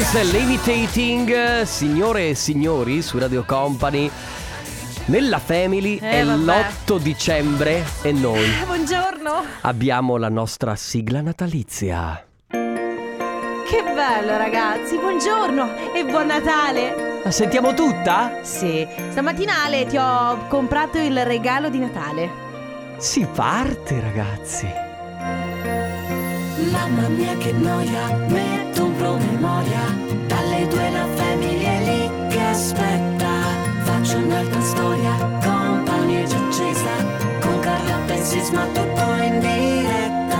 è Levitating, signore e signori, su Radio Company. Nella Family Eh, è vabbè. l'8 dicembre e noi Eh, Buongiorno. abbiamo la nostra sigla natalizia. Che bello ragazzi, buongiorno e buon Natale. La sentiamo tutta? Sì, stamattina Ale ti ho comprato il regalo di Natale. Si parte ragazzi. Mamma mia che noia, metto un promemoria. Dalle due la famiglia è lì che aspetta. Faccio un'altra storia, compagnia già accesa. Con Carla Sisma tutto in diretta.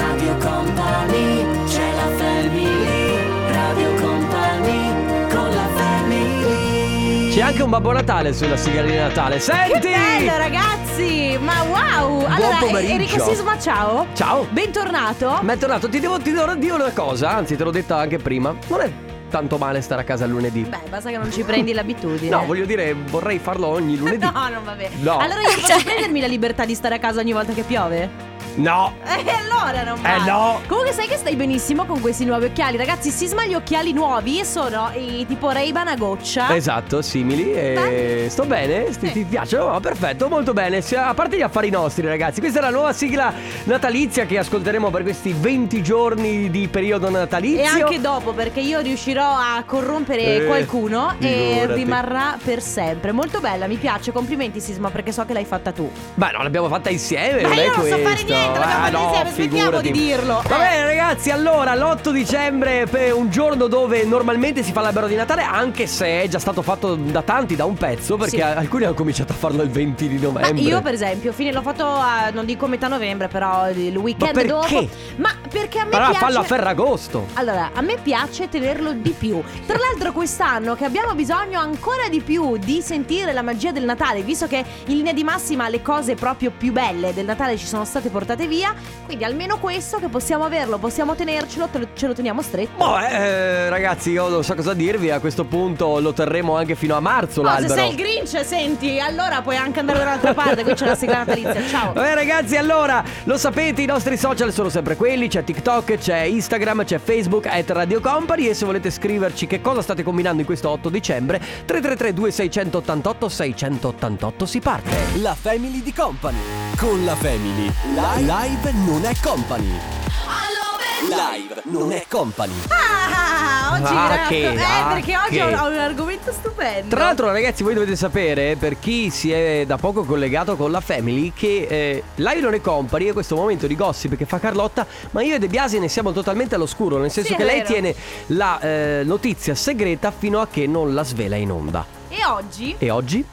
Radio Company, c'è la family Radio Company, con la family C'è anche un Babbo Natale sulla sigla di Natale. Senti! Che bello ragazzi, Allora, pomeriggio. Enrico Sisma, ciao. Ciao. Bentornato. Ma è tornato, ti devo, ti devo dire una cosa, anzi te l'ho detta anche prima. Non è tanto male stare a casa il lunedì. Beh, basta che non ci prendi l'abitudine. No, voglio dire, vorrei farlo ogni lunedì. No, non va bene. No. Allora io posso prendermi la libertà di stare a casa ogni volta che piove? No. E allora non va. Eh, no. Comunque sai che stai benissimo con questi nuovi occhiali. Ragazzi, Sisma gli occhiali nuovi sono i tipo Ray-Ban a goccia. Esatto, simili. E sto bene? Sti- Sì. Ti piacciono? Oh, perfetto, molto bene. A parte gli affari nostri, ragazzi, questa è la nuova sigla natalizia che ascolteremo per questi 20 giorni di periodo natalizio. E anche dopo, perché io riuscirò a corrompere Eh, qualcuno e figurati. rimarrà per sempre. Molto bella, mi piace. Complimenti, Sisma, perché so che l'hai fatta tu. Beh, no, l'abbiamo fatta insieme. Ma non io è non so fare questo. Niente, l'abbiamo Ah, no, insieme, smettiamo di dirlo. Va Eh. bene, ragazzi, allora, l'8 dicembre è un giorno dove normalmente si fa l'albero di Natale, anche se è già stato fatto da tanti, da un pezzo, perché Sì. alcuni hanno cominciato a farlo il 20 di Ma novembre. io per esempio, fine, l'ho fatto a, non dico metà novembre, però il weekend perché? dopo. Ma perché a me Allora, piace fallo a Ferragosto. Allora, a me piace tenerlo di più. Tra l'altro quest'anno che abbiamo bisogno ancora di più di sentire la magia del Natale, visto che in linea di massima le cose proprio più belle del Natale ci sono state portate via, quindi almeno questo che possiamo averlo, possiamo tenercelo, te lo- ce lo teniamo stretto. Boh, eh, ragazzi, io non so cosa dirvi. A questo punto lo terremo anche fino a marzo No, se l'albero. sei il Grinch, senti, allora puoi anche andare da un'altra parte, qui c'è la sigla natalizia. Ciao. Vabbè ragazzi, allora, lo sapete, i nostri social sono sempre quelli, c'è TikTok, c'è Instagram, c'è Facebook, at Radio Company e se volete scriverci che cosa state combinando in questo 8 dicembre, 333 2688 688 si parte. La Family di Company. Con la Family. Live, non è company. Live non è company. Ah, oggi Ah, racco- che- eh, ah, perché oggi che- ho, ho un argomento stupendo. Tra l'altro ragazzi voi dovete sapere per chi si è da poco collegato con la Family che eh, Live non è company è questo momento di gossip che fa Carlotta ma io e De Biasi ne siamo totalmente all'oscuro nel senso Sì, è che lei vero. tiene la eh, notizia segreta fino a che non la svela in onda. E oggi E oggi?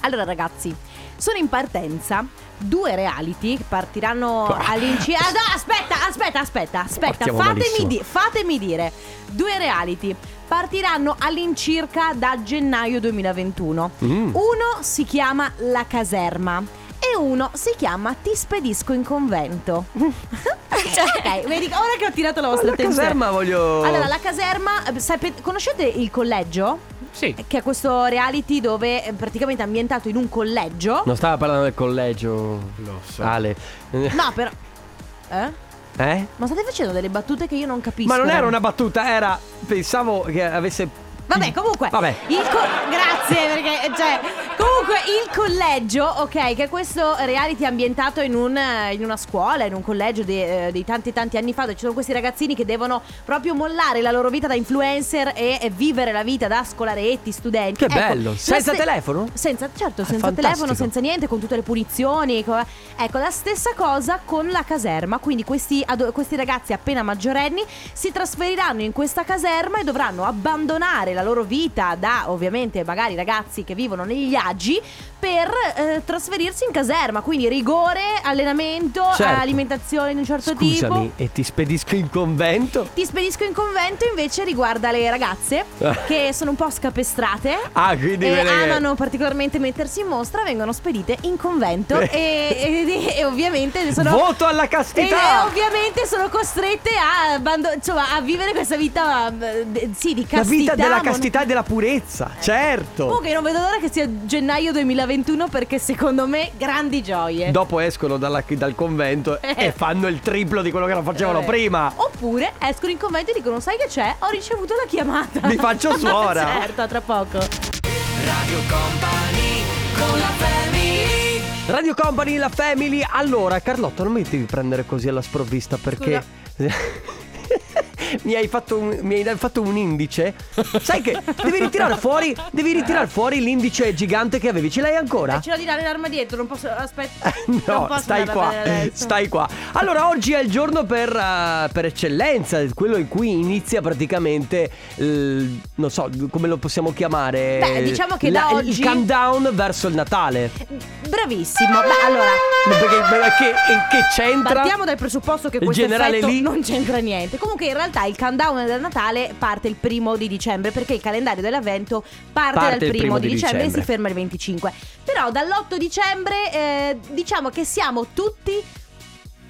Allora ragazzi, sono in partenza due reality che partiranno Ah. all'incirca... Ah, no, aspetta, aspetta, aspetta, aspetta, fatemi, di- fatemi dire, due reality partiranno all'incirca da gennaio 2021. Mm. Uno si chiama La Caserma e uno si chiama Ti spedisco in convento. ok, vedi, ora che ho tirato la vostra La attenzione. caserma voglio... Allora, la caserma, eh, sapete- conoscete il collegio? Sì. Che è questo reality dove è praticamente ambientato in un collegio. Non stava parlando del collegio. Lo so. Ale. No, però. Eh? Eh? Ma state facendo delle battute che io non capisco. Ma non era una battuta, era... Pensavo che avesse... Vabbè, comunque. Vabbè. Il co- Grazie, perché. Cioè. Comunque, il collegio, ok, che è questo reality ambientato in, un, eh, in una scuola, in un collegio de- eh, tanti tanti anni fa, dove ci sono questi ragazzini che devono proprio mollare la loro vita da influencer e, e vivere la vita da scolaretti, studenti. Che Ecco, bello. la Senza ste- telefono? Senza, certo, Ah, senza fantastico. telefono, senza niente, con tutte le punizioni. co- Ecco, la stessa cosa con la caserma. Quindi questi, ado- questi ragazzi appena maggiorenni si trasferiranno in questa caserma e dovranno abbandonare la loro vita da, ovviamente, magari ragazzi che vivono negli cidade per eh, trasferirsi in caserma. Quindi rigore, allenamento, Certo. alimentazione di un certo Scusami, tipo. e ti spedisco in convento? Ti spedisco in convento invece riguarda le ragazze che sono un po' scapestrate. Ah, quindi e quelle che- amano particolarmente mettersi in mostra, vengono spedite in convento e, e- e ovviamente sono Voto alla e, castità! e ovviamente sono costrette a, abbando- insomma, a vivere questa vita eh, d- sì, di La castità. vita della mon- castità e della purezza, certo. Comunque non vedo l'ora che sia gennaio 2021 perché secondo me grandi gioie. Dopo escono dalla- dal convento Eh. e fanno il triplo di quello che non facevano Eh. prima. Oppure escono in convento e dicono sai che c'è? Ho ricevuto la chiamata. Vi faccio suora. certo, tra poco. Radio Company con la family Radio Company, la Family. Allora, Carlotta, non mi devi prendere così alla sprovvista perché. mi, hai fatto un, mi hai fatto un indice. Sai che devi ritirare fuori. Devi ritirare fuori l'indice gigante che avevi. Ce l'hai ancora? Eh, Ce l'ho di dare l'arma dietro, non posso. Aspetta. No, non posso stai qua, stai qua. Allora, oggi è il giorno per, eh, per eccellenza, quello in cui inizia praticamente, il- non so, come lo possiamo chiamare? Beh, diciamo che La- da Il oggi- countdown verso il Natale. Bravissimo. Beh, allora. Perché, perché che c'entra? Partiamo dal presupposto che Il questo generale lì? non c'entra niente. Comunque, in realtà, il countdown del Natale parte il primo di dicembre perché il calendario dell'avvento parte, Parte dal il primo, primo di di dicembre, e dicembre. si ferma il 25. Però dall'8 dicembre, eh, diciamo che siamo tutti.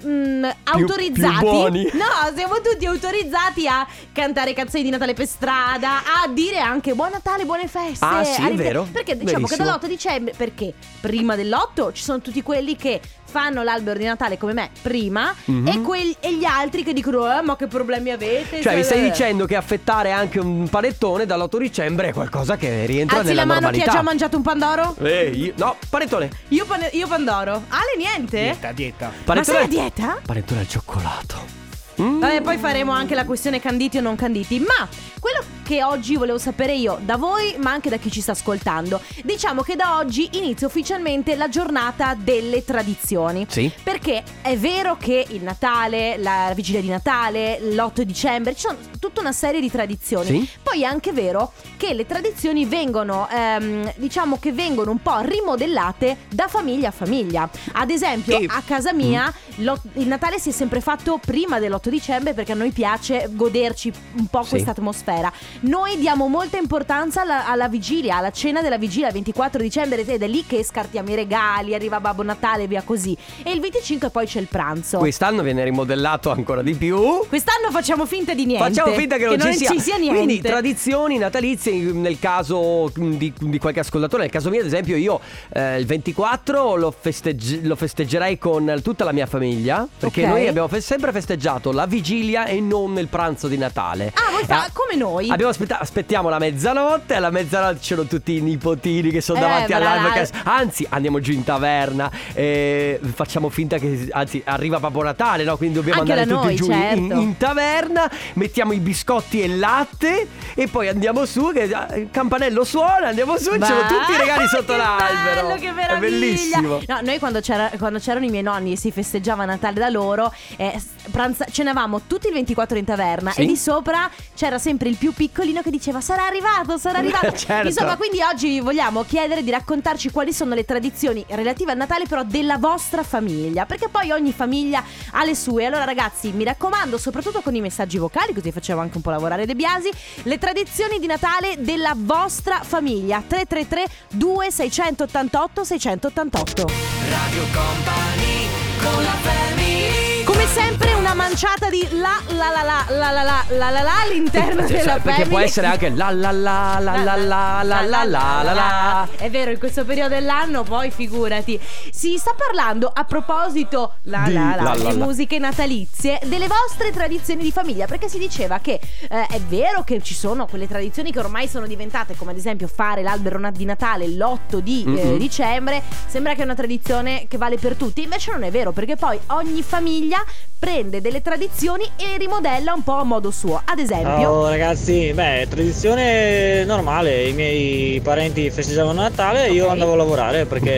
Mm, autorizzati più buoni. no siamo tutti autorizzati a cantare canzoni di Natale per strada a dire anche buon Natale buone feste Ah, sì, è vero. perché diciamo che Verissimo. dall'8 dicembre perché prima dell'8 ci sono tutti quelli che fanno l'albero di Natale come me prima Mhm. e, quel- e gli altri che dicono eh, ma che problemi avete Cioè, mi stai Eh, dicendo che affettare anche un panettone dall'8 dicembre è qualcosa che rientra alzi nella la mano normalità. chi ha già mangiato un pandoro Eh, io- no, panettone. io, pane- io pandoro Ale niente dieta. ma sei a Panettone. dieta? Panettone al cioccolato. Mm. Vabbè, poi faremo anche la questione canditi o non canditi. Ma quello che oggi volevo sapere io da voi, ma anche da chi ci sta ascoltando, diciamo che da oggi inizia ufficialmente la giornata delle tradizioni. Sì. Perché è vero che il Natale, la vigilia di Natale, l'8 dicembre, ci sono tutta una serie di tradizioni. Sì. Poi è anche vero che le tradizioni vengono, ehm, diciamo che vengono un po' rimodellate da famiglia a famiglia. Ad esempio, E- a casa mia l'ot- il Natale si è sempre fatto prima dell'8 dicembre perché a noi piace goderci un po' Sì. questa atmosfera. Noi diamo molta importanza alla, alla vigilia, alla cena della vigilia, il 24 dicembre, ed è lì che scartiamo i regali, arriva Babbo Natale e via così. E il 25 poi c'è il pranzo. Quest'anno viene rimodellato ancora di più. Quest'anno facciamo finta di niente. Facciamo finta che non, ci, sia. ci sia niente. Quindi tradizioni natalizie nel caso di, di qualche ascoltatore, nel caso mio ad esempio io eh, il 24 lo, festegge- lo festeggerei con tutta la mia famiglia perché Ok. noi abbiamo fe- sempre festeggiato la vigilia e non il pranzo di Natale. Ah, voi fa- Eh, come noi. Abbiamo aspetta- aspettiamo la mezzanotte, alla mezzanotte c'erano tutti i nipotini che sono Eh, davanti all'albero. Anzi, andiamo giù in taverna, eh, facciamo finta che anzi arriva Babbo Natale, no? Quindi dobbiamo Anche andare da tutti noi, giù in- in, certo. in taverna, mettiamo i biscotti e il latte e poi andiamo su, che il campanello suona, andiamo su e Ma- c'erano tutti i regali sotto che l'albero. Bello, che È meraviglia. bellissimo. No, noi quando, c'era- quando c'erano i miei nonni e si festeggiava Natale da loro, eh, pranza- cenavamo tutti il 24 in taverna Sì. e di sopra c'era sempre il più piccolino che diceva sarà arrivato, sarà arrivato. Certo. Insomma, quindi oggi vi vogliamo chiedere di raccontarci quali sono le tradizioni relative al Natale però della vostra famiglia, perché poi ogni famiglia ha le sue. Allora ragazzi, mi raccomando, soprattutto con i messaggi vocali, così facciamo anche un po' lavorare De Biasi, le tradizioni di Natale della vostra famiglia. 333 2688 688. Radio Company con la family Come sempre una manciata di la la la la la la la la la la all'interno Cioè, della perché family. può essere anche la la la la la la la la la la la È vero, in questo periodo dell'anno poi figurati. Si sta parlando a proposito la Di la la, la. musiche natalizie delle vostre tradizioni di famiglia, perché si diceva che eh, è vero che ci sono quelle tradizioni che ormai sono diventate come ad esempio fare l'albero di Natale l'8 di eh, Mhm. dicembre, sembra che è una tradizione che vale per tutti, invece non è vero, perché poi ogni famiglia prende delle tradizioni e rimodella un po' a modo suo. Ad esempio, Ciao ragazzi, beh, tradizione normale, i miei parenti festeggiavano Natale e io Ok. andavo a lavorare perché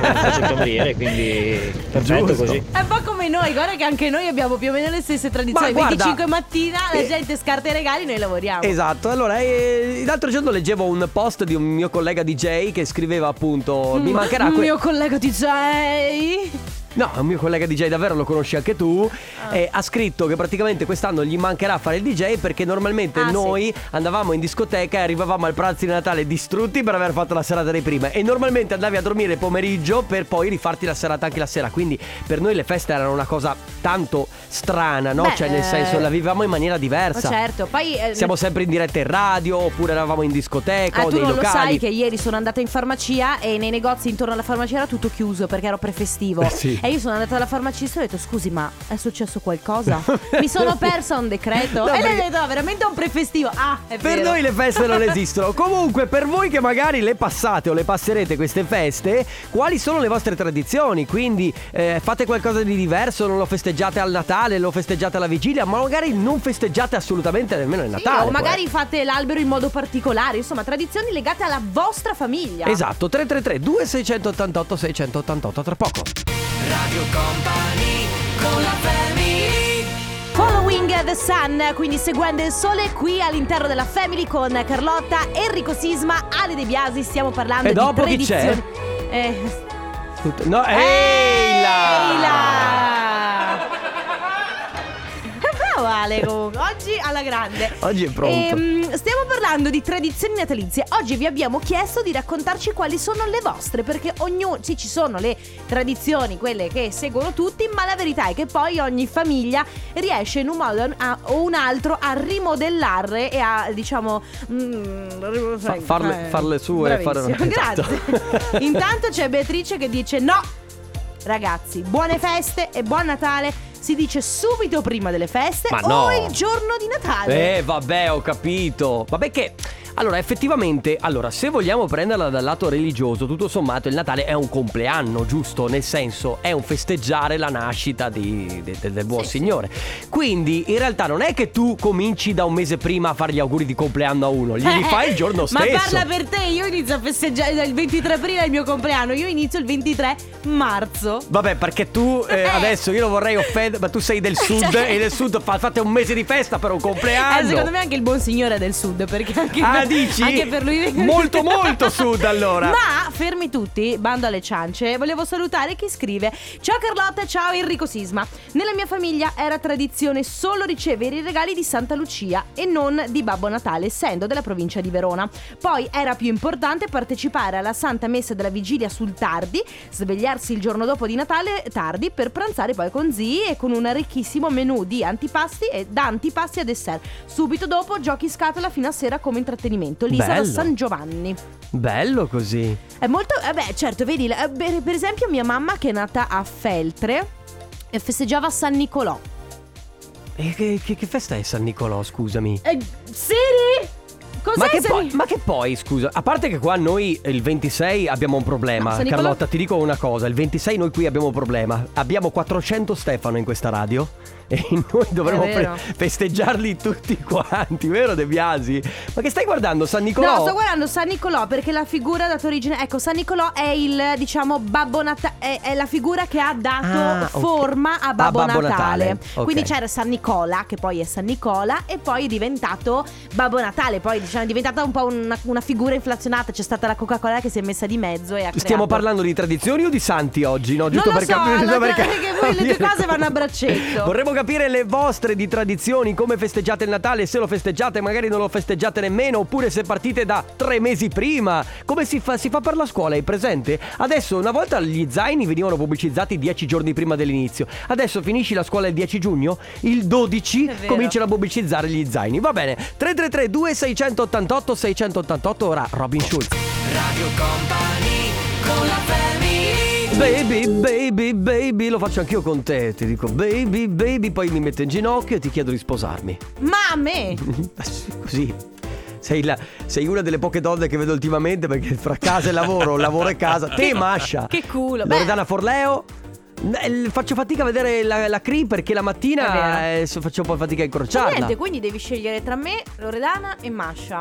faccio il cameriere, quindi perfetto Giusto. così. È un po' come noi, guarda che anche noi abbiamo più o meno le stesse tradizioni. Ma guarda, 25 mattina la eh, gente scarta i regali, noi lavoriamo. Esatto, allora eh, l'altro giorno leggevo un post di un mio collega DJ che scriveva appunto mi mancherà Un que- mio collega DJ. No, un mio collega DJ davvero lo conosci anche tu. Ah. e ha scritto che praticamente quest'anno gli mancherà fare il DJ perché normalmente Ah, noi andavamo in discoteca e arrivavamo al pranzo di Natale distrutti per aver fatto la serata di prima. E normalmente andavi a dormire pomeriggio per poi rifarti la serata anche la sera. Quindi per noi le feste erano una cosa tanto strana, no? Beh, cioè, nel senso, eh, la vivevamo in maniera Ma diversa. certo, poi eh, Siamo sempre in diretta in radio, oppure eravamo in discoteca Ah, o tu nei non lo locali. sai che ieri sono andata in farmacia e nei negozi intorno alla farmacia era tutto chiuso perché ero prefestivo. Eh, sì. E io sono andata alla farmacista e ho detto scusi ma è successo qualcosa? Mi sono persa un decreto? No, e lei ha detto no, veramente è un prefestivo. Ah, è Per vero. noi le feste non esistono. Comunque, per voi che magari le passate o le passerete queste feste, quali sono le vostre tradizioni? Quindi eh, fate qualcosa di diverso, non lo festeggiate al Natale, lo festeggiate alla vigilia, ma magari non festeggiate assolutamente nemmeno il Sì, Natale. o può magari fate l'albero in modo particolare, insomma, tradizioni legate alla vostra famiglia. Esatto, 333 2688 688 tra poco. Radio Company con la family Following the Sun, quindi seguendo il sole qui all'interno della Family con Carlotta, Enrico Sisma, Ale De Biasi, stiamo parlando E di dopo chi c'è? Eh, No, ehi là! Ehi là! Bravo Ale comunque, oggi alla grande. Oggi è pronto. Ehm, stiamo parlando di tradizioni natalizie. Oggi vi abbiamo chiesto di raccontarci quali sono le vostre, perché ognuno, sì, ci sono le tradizioni, quelle che seguono tutti, ma la verità è che poi ogni famiglia riesce in un modo a- o un altro a rimodellarle e a, diciamo, mm, Fa- farle- eh, farle sue, fare- esatto. Grazie. Intanto c'è Beatrice che dice no. Ragazzi, buone feste e buon Natale si dice subito prima delle feste Ma o no. il giorno di Natale. Eh, vabbè, ho capito. Vabbè che allora, effettivamente, allora, se vogliamo prenderla dal lato religioso, tutto sommato il Natale è un compleanno, giusto? Nel senso, è un festeggiare la nascita di- de- de- del buon Sì, Signore. Quindi, in realtà, non è che tu cominci da un mese prima a fare gli auguri di compleanno a uno, glieli fai il giorno stesso. Ma parla per te, io inizio a festeggiare il 23 aprile il mio compleanno, io inizio il 23 marzo. Vabbè, perché tu eh, Eh. adesso io non vorrei offendere, ma tu sei del sud Cioè- e del sud fa- fate un mese di festa per un Eh, compleanno. secondo me anche il buon signore è del sud, perché anche Ah, dici? anche per lui Molto, molto sud, allora. Ma fermi tutti, bando alle ciance. Volevo salutare chi scrive: Ciao Carlotta, ciao Enrico Sisma. Nella mia famiglia era tradizione solo ricevere i regali di Santa Lucia e non di Babbo Natale, essendo della provincia di Verona. Poi era più importante partecipare alla Santa Messa della vigilia sul tardi, svegliarsi il giorno dopo di Natale tardi per pranzare poi con zii e con un ricchissimo menù di antipasti e da antipasti a dessert. Subito dopo giochi scatola fino a sera come intrattenimento. Lisa da Bello. San Giovanni. Bello così. È molto. eh beh, certo, vedi, eh, per per esempio, mia mamma che è nata a Feltre e festeggiava San Nicolò. E che, che- che festa è San Nicolò, scusami? Eh, Siri? Cos'è Ma che, San poi, ma che poi, scusa, a parte che qua noi il 26 abbiamo un problema, No, San Nicolò- Carlotta, ti dico una cosa, il 26 noi qui abbiamo un problema, abbiamo 400 Stefano in questa radio e noi dovremmo fe- festeggiarli tutti quanti, vero De Biasi? Ma che stai guardando San Nicolò? No, sto guardando San Nicolò perché la figura ha dato origine. Ecco, San Nicolò è il, diciamo, Babbo Natale. È, è la figura che ha dato Ah, forma a Babbo, Babbo Natale. Natale, ok. Quindi c'era San Nicola, che poi è San Nicola, e poi è diventato Babbo Natale. Poi, diciamo, è diventata un po' una, una figura inflazionata. C'è stata la Coca-Cola che si è messa di mezzo e ha Stiamo creato- parlando di tradizioni o di santi oggi? No, giusto Non per so, capire perché- perché poi le due cose vanno a braccetto. Vorremmo capire le vostre di tradizioni, come festeggiate il Natale, se lo festeggiate, magari non lo festeggiate nemmeno, oppure se partite da tre mesi prima. Come si fa, si fa per la scuola, hai presente? Adesso, una volta gli zaini venivano pubblicizzati dieci giorni prima dell'inizio. Adesso finisci la scuola il 10 giugno, il 12 È vero. cominciano a pubblicizzare gli zaini. Va bene, 333 2688 688 ora Robin Schulz. Radio Company con la family Baby, baby, baby, lo faccio anch'io con te. Ti dico baby, baby, poi mi metto in ginocchio e ti chiedo di sposarmi. Ma a me? Sì, Così. Sei, la- sei una delle poche donne che vedo ultimamente perché fra casa e lavoro, lavoro e casa. Te, Masha. Che culo. Beh, Loredana Forleo. Eh, Faccio fatica a vedere la, la Cree perché la mattina eh, faccio un po' fatica a niente, incrociarla. quindi devi scegliere tra me, Loredana e Masha.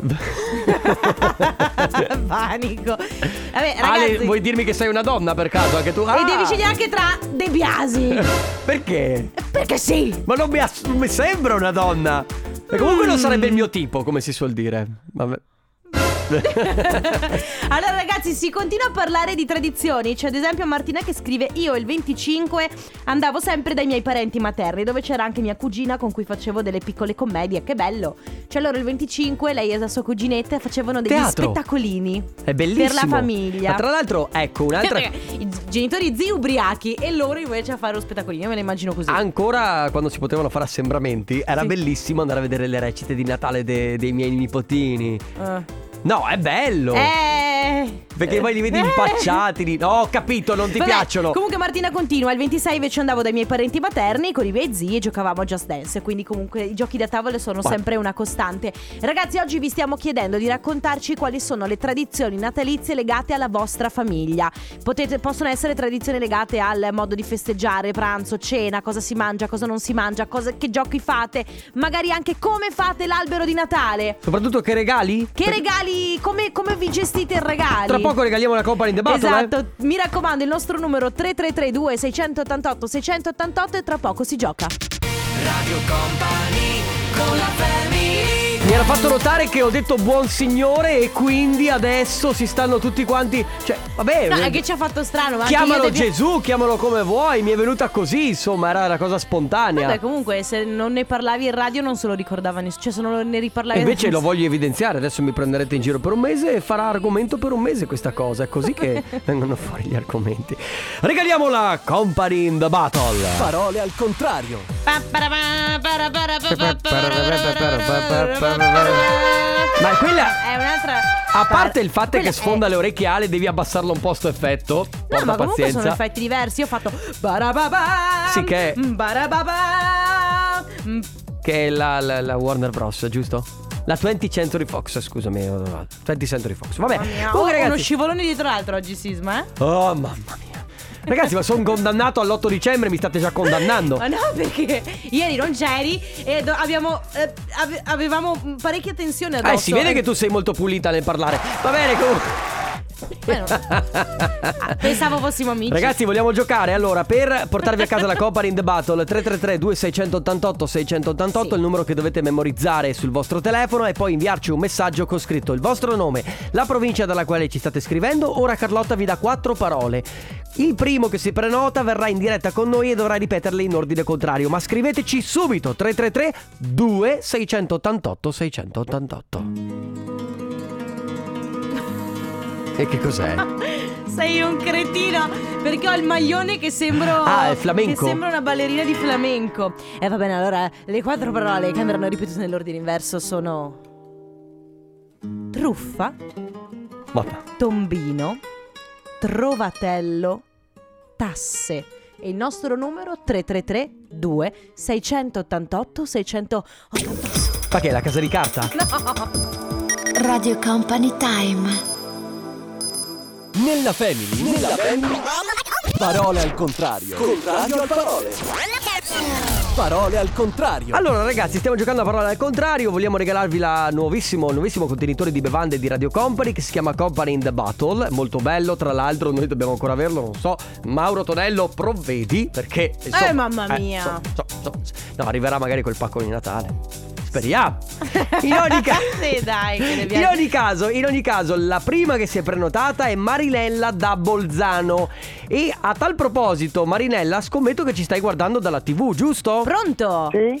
Panico. Vabbè, ragazzi. Ale, vuoi dirmi che sei una donna per caso anche tu? E Ah! devi scegliere anche tra De Biasi. Perché? Perché sì. Ma non mi, ass- non mi sembra una donna. E comunque non Mm. sarebbe il mio tipo, come si suol dire. Vabbè. allora ragazzi si continua a parlare di tradizioni C'è ad esempio Martina che scrive Io il 25 andavo sempre dai miei parenti materni Dove c'era anche mia cugina con cui facevo delle piccole commedie Che bello Cioè allora il 25 lei e la sua cuginetta facevano degli Teatro. spettacolini È bellissimo. Per la famiglia Ma tra l'altro, ecco, un'altra. I genitori zii ubriachi E loro invece a fare lo spettacolino Io me ne immagino così Ancora quando si potevano fare assembramenti, era Sì. bellissimo andare a vedere le recite di Natale de- dei miei nipotini. Eh. No, è bello. Eh. Perché poi li vedi impacciati. lì. No, ho capito, non ti Vabbè, piacciono. Comunque Martina continua, il 26 invece andavo dai miei parenti materni con i miei zii e giocavamo a Just Dance, quindi comunque i giochi da tavolo sono Guarda. sempre una costante. Ragazzi, oggi vi stiamo chiedendo di raccontarci quali sono le tradizioni natalizie legate alla vostra famiglia. Potete- possono essere tradizioni legate al modo di festeggiare, pranzo, cena, cosa si mangia, cosa non si mangia, cosa- che giochi fate, magari anche come fate l'albero di Natale. Soprattutto che regali? Che Per- regali, come, come vi gestite i regali? Tra poco regaliamo la Company in the Battle. Esatto, eh? mi raccomando, il nostro numero 3332 688 688 e tra poco si gioca. Radio Company con la family Mi era fatto notare che ho detto buon signore e quindi adesso si stanno tutti quanti. Cioè, vabbè. No, eh, è che ci ha fatto strano, ma Chiamalo devi- Gesù, chiamalo come vuoi, mi è venuta così, insomma, era una cosa spontanea. Vabbè, comunque, se non ne parlavi in radio non se lo ricordava nessuno. Cioè, se non ne riparlavi E invece lo voglio evidenziare, adesso mi prenderete in giro per un mese e farà argomento per un mese questa cosa, è così che vengono fuori gli argomenti. Regaliamo la Company in the Battle. Parole al contrario. Ma quella È un'altra. A parte il fatto Quella che sfonda è- le orecchie Ale, devi abbassarlo un po' sto effetto. No, Porta ma comunque pazienza. sono effetti diversi. Io ho fatto. barababa, Sì, che è- barababa, mm, Che è la, la- la Warner Bros, giusto? La 20th Century Fox, scusami. 20th Century Fox. Vabbè. Mamma mia. Comunque, Oh, uno ragazzi. scivolone dietro l'altro oggi, Sisma, eh? Oh, mamma mia. Ragazzi, ma sono condannato all'8 dicembre, mi state già condannando. Ma no, perché ieri non c'eri e do- abbiamo, eh, ave- avevamo parecchia tensione addosso. Eh, si vede che tu sei molto pulita nel parlare. Va bene, comunque. Eh, no. Ah, Pensavo fossimo amici. Ragazzi, vogliamo giocare? Allora, per portarvi a casa la Company in the Battle 333 2688 688 Sì. il numero che dovete memorizzare sul vostro telefono e poi inviarci un messaggio con scritto il vostro nome, la provincia dalla quale ci state scrivendo. Ora Carlotta vi dà quattro parole. Il primo che si prenota verrà in diretta con noi e dovrà ripeterle in ordine contrario, ma scriveteci subito 333 2688 688. E che cos'è? Sei un cretino perché ho il maglione che sembro Ah, è flamenco. Che sembra una ballerina di flamenco. E va bene, allora le quattro parole che andranno ripetute nell'ordine inverso sono truffa, Vabbè. tombino, trovatello, tasse. E il nostro numero 333 2 688 688. Ma che è la casa di carta? Radio Company Time. Nella family. Nella family. Parole al contrario. Contrario al parole. Parole al contrario. Allora ragazzi stiamo giocando a parola al contrario Vogliamo regalarvi la nuovissimo, nuovissimo contenitore di bevande di Radio Company Che si chiama Company in the Battle Molto bello tra l'altro noi dobbiamo ancora averlo Non so Mauro Tonello provvedi Perché insomma, Eh, mamma mia. so- so- so- so- No arriverà magari col pacco di Natale Speriamo In ogni caso Sì, dai, in ogni, caso, in ogni caso, la prima che si è prenotata è Marinella da Bolzano. E a tal proposito, Marinella, scommetto che ci stai guardando dalla TV, giusto? Pronto? Sì,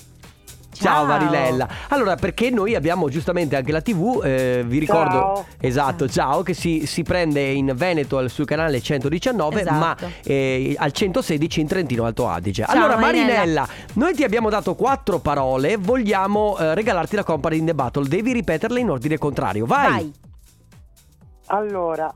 Ciao Marinella. Allora, perché noi abbiamo giustamente anche la TV, eh, vi ricordo, Ciao. esatto, ciao, che si, si prende in Veneto al- sul canale 119, Esatto. ma eh, al 116 in Trentino Alto Adige. Ciao, allora, Marinella. Marinella, noi ti abbiamo dato quattro parole, vogliamo eh, regalarti la Company in the Battle, devi ripeterle in ordine contrario. Vai. Vai. allora,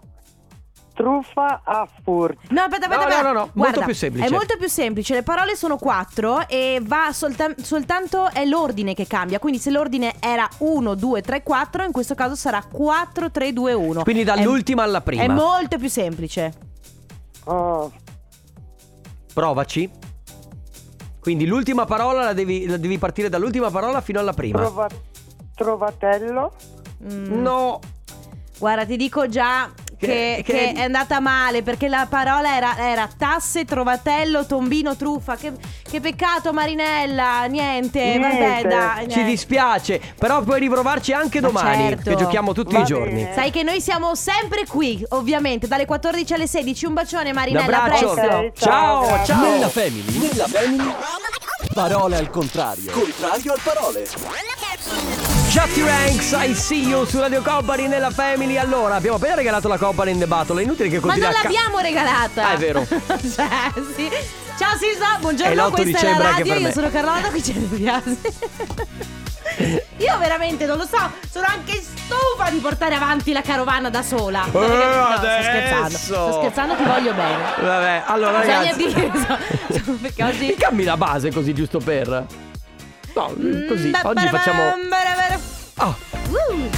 truffa a furto. No, aspetta, aspetta, No, aspetta. no, no, no, molto Guarda, più semplice. È molto più semplice. Le parole sono quattro e va solta- soltanto è l'ordine che cambia. Quindi se l'ordine era 1, 2, 3, 4, in questo caso sarà 4, 3, 2, 1. Quindi dall'ultima alla prima. È molto più semplice. Oh, Provaci. Quindi l'ultima parola la devi, la devi partire dall'ultima parola fino alla prima. trova- trovatello, Mm, No. Guarda, ti dico già Che che, Che- è andata male perché la parola era, era tasse, trovatello, tombino, truffa. Che, che peccato, Marinella. Niente, vabbè, Niente. dai. Ci niente. dispiace, però puoi riprovarci anche Ma domani, certo. che giochiamo tutti Va i giorni. bene. Sai che noi siamo sempre qui, ovviamente, dalle 14 alle 16. Un bacione, Un Marinella. a abbraccio. presto. Ok, Ciao, ciao, ciao. Nella family, nella family. Parole al contrario. Contrario al parole. Chatty Ranks, I see you su Radio Company nella Family. Allora, abbiamo appena regalato la Company in the Battle. È inutile che Ma continui non a ca- l'abbiamo regalata. Ah, è vero. cioè, sì. Ciao Sisa, buongiorno, l'8 questa è la radio, io sono Carlotta, qui c'è De Biasi. Io veramente non lo so, sono anche stufa di portare avanti la carovana da sola. No, perché- no, sto scherzando. Sto scherzando, ti voglio bene. Vabbè, allora Bisogna ragazzi. dire, perché Mi oggi cambi la base così giusto per. No, così. Mm, Oggi facciamo. Oh, Uh.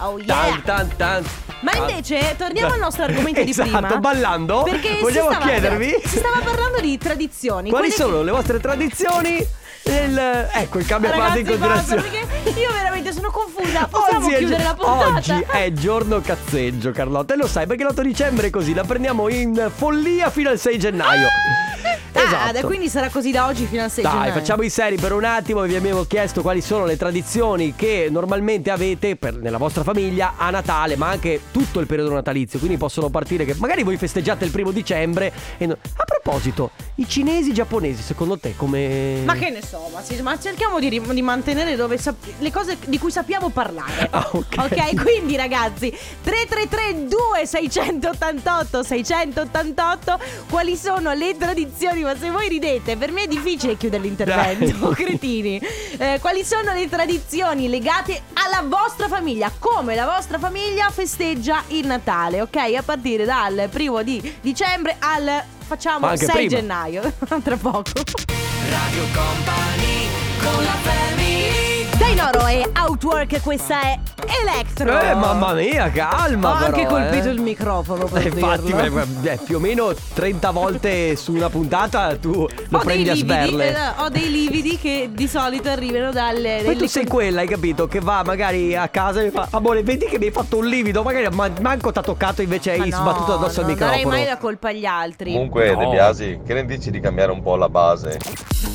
Oh yeah. tan tan tan. Ma invece torniamo al nostro argomento di esatto, prima. ballando. Perché vogliamo si stava, chiedervi si stava parlando di tradizioni. quali sono le vostre tradizioni. nel- ecco il cambio fase in continuazione. perché io veramente sono confusa. Possiamo Oggi è, chiudere la puntata? oggi è giorno cazzeggio, Carlotta. E lo sai perché l'8 dicembre è così. La prendiamo in follia fino al 6 gennaio. Ah, esatto. quindi sarà così da oggi fino al 6 Dai, gennaio. facciamo i seri per un attimo. Vi abbiamo chiesto quali sono le tradizioni che normalmente avete per- nella vostra famiglia a Natale, ma anche tutto il periodo natalizio. Quindi possono partire che magari voi festeggiate il primo dicembre. E no- A proposito, i cinesi, i giapponesi, secondo te come. Ma che ne so, ma, sì, ma cerchiamo di, di mantenere dove sap- le cose di cui sappiamo parlare. Ah, ok. quindi ragazzi, 333 2688 688 quali sono le tradizioni? Ma se voi ridete, per me è difficile chiudere l'intervento, Dai. cretini. Eh, quali sono le tradizioni legate alla vostra famiglia? Come la vostra famiglia festeggia il Natale, ok? A partire dal primo di dicembre al facciamo anche 6 prima. gennaio, tra poco. Radio Company con la family Noro e Outwork, questa è Electro. Eh, mamma mia, calma. Ho anche però, colpito eh. il microfono per Eh, Infatti, beh, più o meno 30 volte su una puntata tu lo Ho prendi a lividi, sberle. eh, ho dei lividi che di solito arrivano dalle. Poi tu sei con- quella, hai capito? Che va magari a casa e mi fa Amore, vedi che mi hai fatto un livido Magari ma- manco t'ha toccato invece Ma hai no, sbattuto addosso al non darei microfono mai la colpa agli altri. Comunque, No. De Biasi, che ne dici di cambiare un po' la base?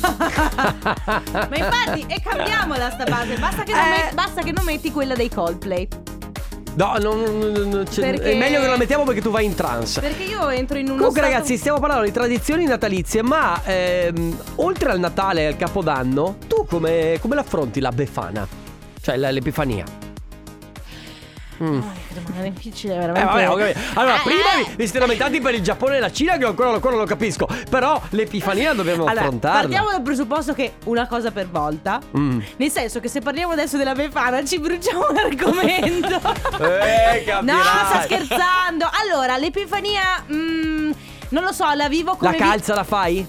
Ma infatti, e cambiamola sta base. Basta che, non Eh. met- basta che non metti quella dei Coldplay. No, non- non- non- c'è- Perché- è meglio che la mettiamo perché tu vai in trance Perché io entro in uno Comunque stato- ragazzi stiamo parlando di tradizioni natalizie Ma ehm, oltre al Natale e al Capodanno Tu come, come l'affronti la Befana? Cioè la- l'Epifania Mm. Oh, che domanda difficile, Eh, veramente. vabbè, ho capito. Allora, Eh, prima eh. vi, vi siete lamentati per il Giappone e la Cina, che ancora, ancora non lo capisco. Però l'Epifania dobbiamo Allora, affrontarla. partiamo dal presupposto che una cosa per volta. Mm. Nel senso che se parliamo adesso della Befana ci bruciamo l'argomento. Eh, capirai. no, sto scherzando. Allora, l'Epifania mm, non lo so, la vivo come La vi- calza la fai?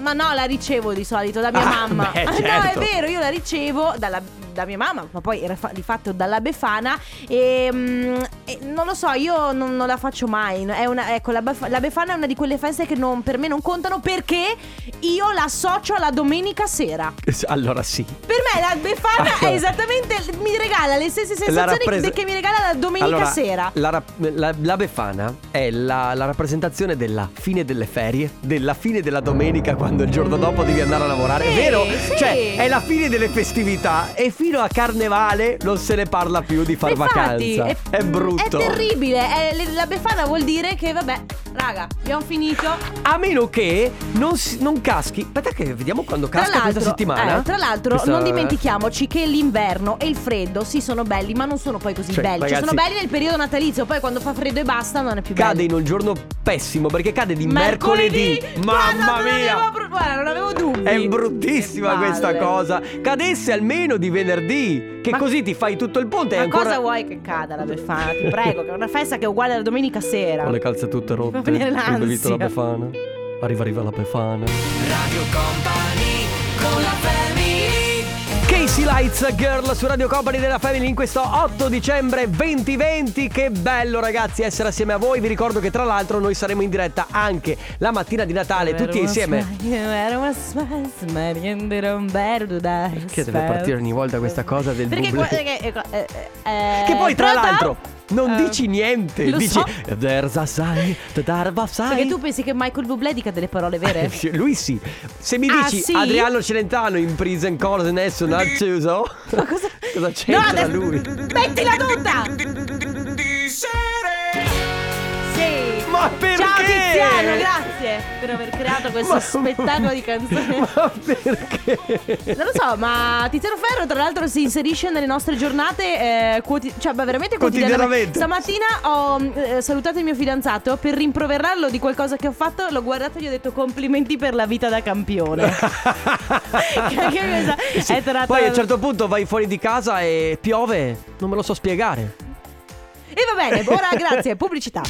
Ma no, la ricevo di solito da mia Ah, mamma. beh, No, è certo. vero, io la ricevo dalla- da mia mamma, ma poi era fa- di fatto dalla Befana. E, mm, e non lo so, io non, non la faccio mai. È una, ecco, la, Bef- la Befana è una di quelle feste che non- per me non contano perché io la associo alla domenica sera. Allora sì. Per me la Befana Allora. è esattamente. Mi regala le stesse sensazioni rapprese- che mi regala la domenica Allora, sera. La, rap- la- la Befana è la, la rappresentazione della fine delle ferie, della fine della domenica quando il giorno dopo devi andare a lavorare. Sì, è vero? sì. Cioè, è la fine delle festività e fino a carnevale non se ne parla più di far Infatti, vacanza. È, brutto. È terribile. è- le- la Befana vuol dire che, vabbè, raga, abbiamo finito. A meno che non, si- non caschi. Aspetta, che vediamo quando casca questa settimana. eh, tra l'altro, Questa- non dimentichiamoci che l'inverno e il freddo sì sono belli, ma non sono poi così Cioè, belli. Cioè, ragazzi- sono belli nel periodo natalizio, poi quando fa freddo e basta non è più bello. Cade in un giorno pessimo perché cade di mercoledì. Guarda, Mamma non mia! avevo pro- guarda, non avevo dubbi. È bruttissima questa cosa. Cadesse almeno di venerdì, che Ma- così ti fai tutto il ponte e Ma ancora cosa vuoi che cada la Befana? Ti prego, che è una festa che è uguale alla domenica sera. Ho le calze tutte rotte. Fa venire Ho l'ansia. bevuto la Befana. Arriva, arriva la Befana. Radio Company con la family Casey Lights Girl su Radio Company della Family in questo 8 dicembre 2020. Che bello ragazzi essere assieme a voi. Vi ricordo che tra l'altro noi saremo in diretta anche la mattina di Natale tutti insieme. Perché deve partire ogni volta questa cosa del Perché buble? eh, eh, eh, Che poi tra l'altro Non Eh, dici niente. lo dici so. There's a sign, there's a sign. Perché tu pensi che Michael Bublé dica delle parole vere? Lui sì. Se mi Ah, dici sì? Adriano Celentano in prison cause nessun acceso. Ma cosa... Cosa c'entra no, adesso... lui? Mettila tutta! Sì! Ma perché? Ciao Tiziano, grazie per aver creato questo Ma- spettacolo di canzoni. Ma perché? Non lo so, ma Tiziano Ferro tra l'altro si inserisce nelle nostre giornate eh, quoti- cioè ma veramente Quotidianamente. Stamattina ho eh, salutato il mio fidanzato per rimproverarlo di qualcosa che ho fatto, l'ho guardato e gli ho detto complimenti per la vita da campione. che Sì, è tratta- Poi a un certo punto vai fuori di casa e piove. Non me lo so spiegare. E va bene, ora grazie, pubblicità.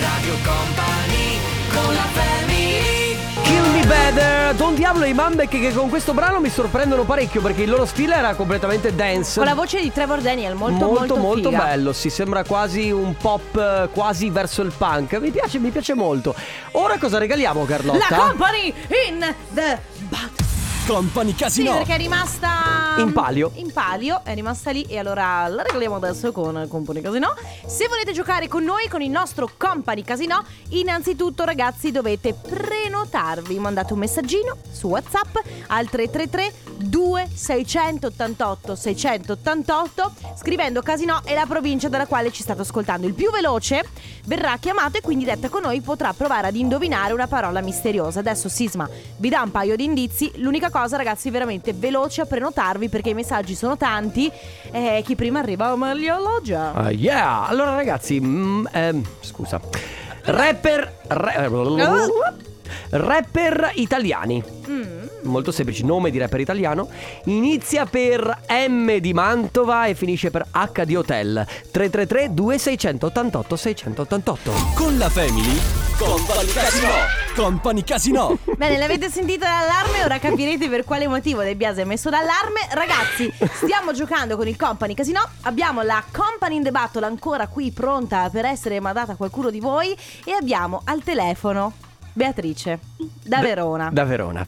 Radio Company con la family Kill Me Better, Don Diablo e i Mambek che con questo brano mi sorprendono parecchio perché il loro stile era completamente dance. Con la voce di Trevor Daniel, molto molto, molto, molto figa. bello, si sembra quasi un pop eh, quasi verso il punk. Mi piace, mi piace molto. Ora cosa regaliamo Carlotta? La company in the butt. Company Sì, Casino. perché è rimasta In palio. In palio, è rimasta lì e allora la regaliamo adesso con Company Casino. Se volete giocare con noi con il nostro Company Casino, innanzitutto ragazzi dovete prenotarvi. Mandate un messaggino su WhatsApp al 333 2688 688 scrivendo Casino e la provincia dalla quale ci state ascoltando. Il più veloce verrà chiamato e quindi detta con noi potrà provare ad indovinare una parola misteriosa. Adesso Sisma vi dà un paio di indizi. L'unica cosa ragazzi veramente veloce a prenotarvi perché i messaggi sono tanti e chi prima arriva meglio alloggia. Ah, yeah! Allora ragazzi, mm, ehm, scusa. Rapper ra- Rapper italiani. Mm. Molto semplice, nome di rapper italiano. Inizia per M di Mantova e finisce per H di Hotel. 333 2688 688. Con la family. Company Casino. Company Casino. Bene, l'avete sentita l'allarme, ora capirete per quale motivo De Biasi ha messo l'allarme. Ragazzi, stiamo giocando con il Company Casino. Abbiamo la Company in the Battle ancora qui pronta per essere mandata a qualcuno di voi. E abbiamo al telefono Beatrice da Verona. Da Verona.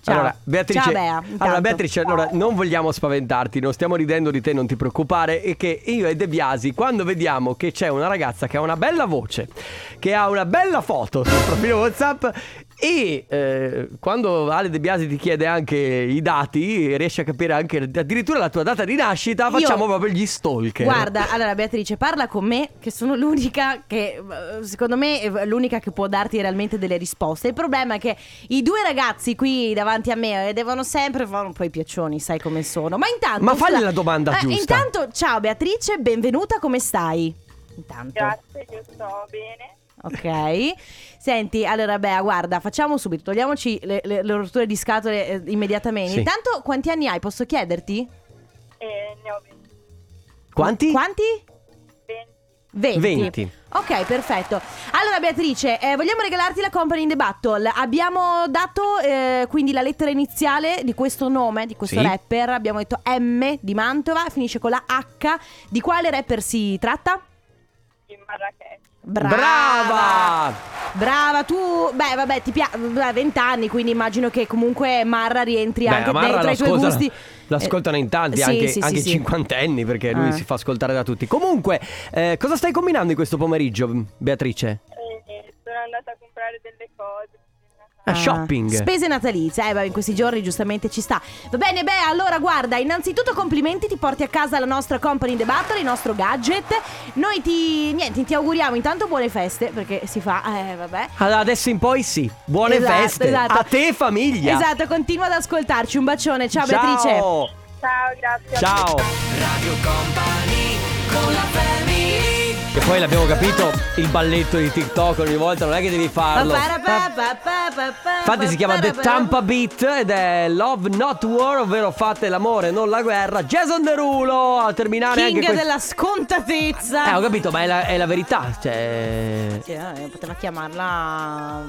Ciao. Allora, Beatrice, Ciao, Bea, allora, Beatrice, allora, non vogliamo spaventarti, non stiamo ridendo di te, non ti preoccupare. E che io e De Biasi, quando vediamo che c'è una ragazza che ha una bella voce, che ha una bella foto sul profilo WhatsApp, e eh, quando Ale De Biasi ti chiede anche i dati, riesci a capire anche addirittura la tua data di nascita, Io- facciamo proprio gli stalker. Guarda, allora Beatrice, parla con me, che sono l'unica che, eh, secondo me, è l'unica che può darti realmente delle risposte. Il problema è che i due ragazzi qui davanti a me eh, devono sempre fare un po' i piaccioni, sai come sono. Ma intanto... Ma fagli scusa- la domanda eh, giusta. Intanto, ciao Beatrice, benvenuta, come stai? Intanto. Grazie, io sto bene. Ok. Senti, allora Bea, guarda, facciamo subito, togliamoci le, le- le rotture di scatole eh, immediatamente. Sì. Intanto, quanti anni hai? Posso chiederti? E ne ho 20. Quanti? Quanti? 20. 20. 20. Ok, perfetto. Allora Beatrice, eh, vogliamo regalarti la Company in the Battle. Abbiamo dato eh, quindi la lettera iniziale di questo nome, di questo Sì. rapper. Abbiamo detto M di Mantova, finisce con la H. Di quale rapper si tratta? In Marrakech. Brava! Brava! Brava, tu, beh, vabbè, ti piace, 20 anni, quindi immagino che comunque Marra rientri Beh, anche Amarra dentro i tuoi gusti. L'ascoltano in tanti, Eh, sì, anche, sì, anche sì, sì. cinquantenni, perché lui Eh. si fa ascoltare da tutti. Comunque, eh, cosa stai combinando in questo pomeriggio, Beatrice? E sono andata a comprare delle cose. Ah, shopping. Spese natalizie, eh, beh, in questi giorni giustamente ci sta. Va bene, beh, allora guarda, innanzitutto complimenti, ti porti a casa la nostra Company the Battle, il nostro gadget. Noi ti, niente, ti auguriamo intanto buone feste, perché si fa, eh, vabbè. Allora, adesso in poi sì. Buone Esatto, feste. esatto. A te famiglia. Esatto, continua ad ascoltarci. Un bacione, ciao, Beatrice. Ciao. Ciao, grazie. Ciao. Radio Company con la family E poi l'abbiamo capito, il balletto di TikTok ogni volta non è che devi farlo. Infatti si chiama The Tampa Beat ed è Love Not War, ovvero fate l'amore, non la guerra. Jason Derulo a terminare anche King questo. della scontatezza. Eh, ho capito, ma è la, è la verità. Cioè. Sì, eh, poteva chiamarla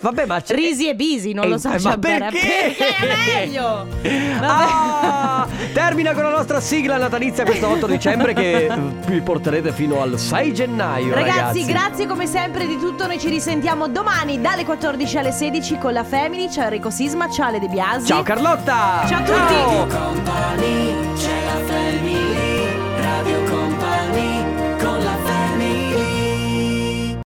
Vabbè, ma c'è... Risi e Bisi, non e lo so. Eh, ma cioè, perché? Perché è meglio. Ah, termina con la nostra sigla natalizia questo 8 dicembre che eh, vi porterete fino al 6 gennaio. Ragazzi, ragazzi, grazie come sempre di tutto. Noi ci risentiamo domani dalle 14 alle 16 con la Family. Ciao Enrico Sisma, ciao Le De Biasi. Ciao Carlotta. Ciao a tutti. Ciao.